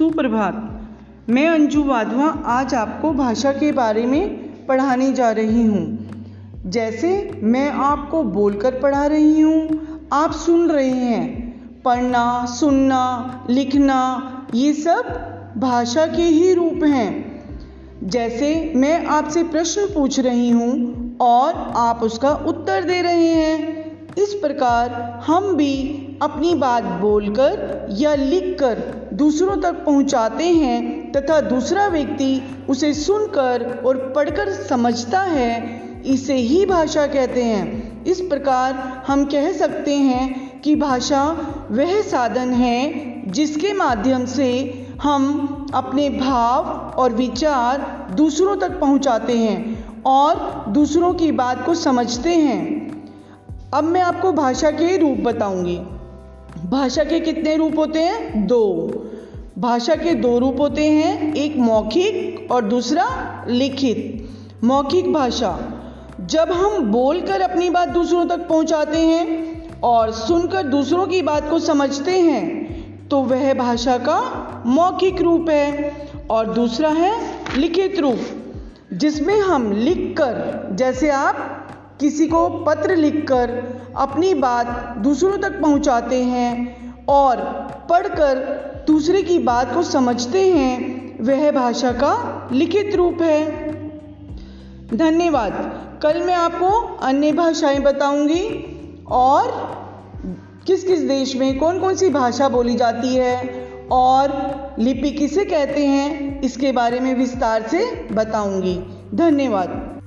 सुप्रभात। मैं अंजू वाधवा आज आपको भाषा के बारे में पढ़ाने जा रही हूँ। जैसे मैं आपको बोलकर पढ़ा रही हूँ, आप सुन रहे हैं। पढ़ना, सुनना, लिखना, ये सब भाषा के ही रूप हैं। जैसे मैं आपसे प्रश्न पूछ रही हूँ और आप उसका उत्तर दे रहे हैं, इस प्रकार हम भी अपनी बात बोलकर या लिखकर दूसरों तक पहुंचाते हैं तथा दूसरा व्यक्ति उसे सुनकर और पढ़कर समझता है, इसे ही भाषा कहते हैं। इस प्रकार हम कह सकते हैं कि भाषा वह साधन है जिसके माध्यम से हम अपने भाव और विचार दूसरों तक पहुंचाते हैं और दूसरों की बात को समझते हैं। अब मैं आपको भाषा के रूप बताऊँगी। भाषा के कितने रूप होते हैं? दो। भाषा के दो रूप होते हैं, एक मौखिक और दूसरा लिखित। मौखिक भाषा, जब हम बोलकर अपनी बात दूसरों तक पहुंचाते हैं और सुनकर दूसरों की बात को समझते हैं तो वह भाषा का मौखिक रूप है और दूसरा है लिखित रूप, जिसमें हम लिखकर, जैसे आप किसी को पत्र लिखकर अपनी बात दूसरों तक पहुंचाते हैं और पढ़कर दूसरे की बात को समझते हैं, वह भाषा का लिखित रूप है। धन्यवाद। कल मैं आपको अन्य भाषाएँ बताऊँगी और किस किस देश में कौन कौन सी भाषा बोली जाती है और लिपि किसे कहते हैं, इसके बारे में विस्तार से बताऊँगी। धन्यवाद।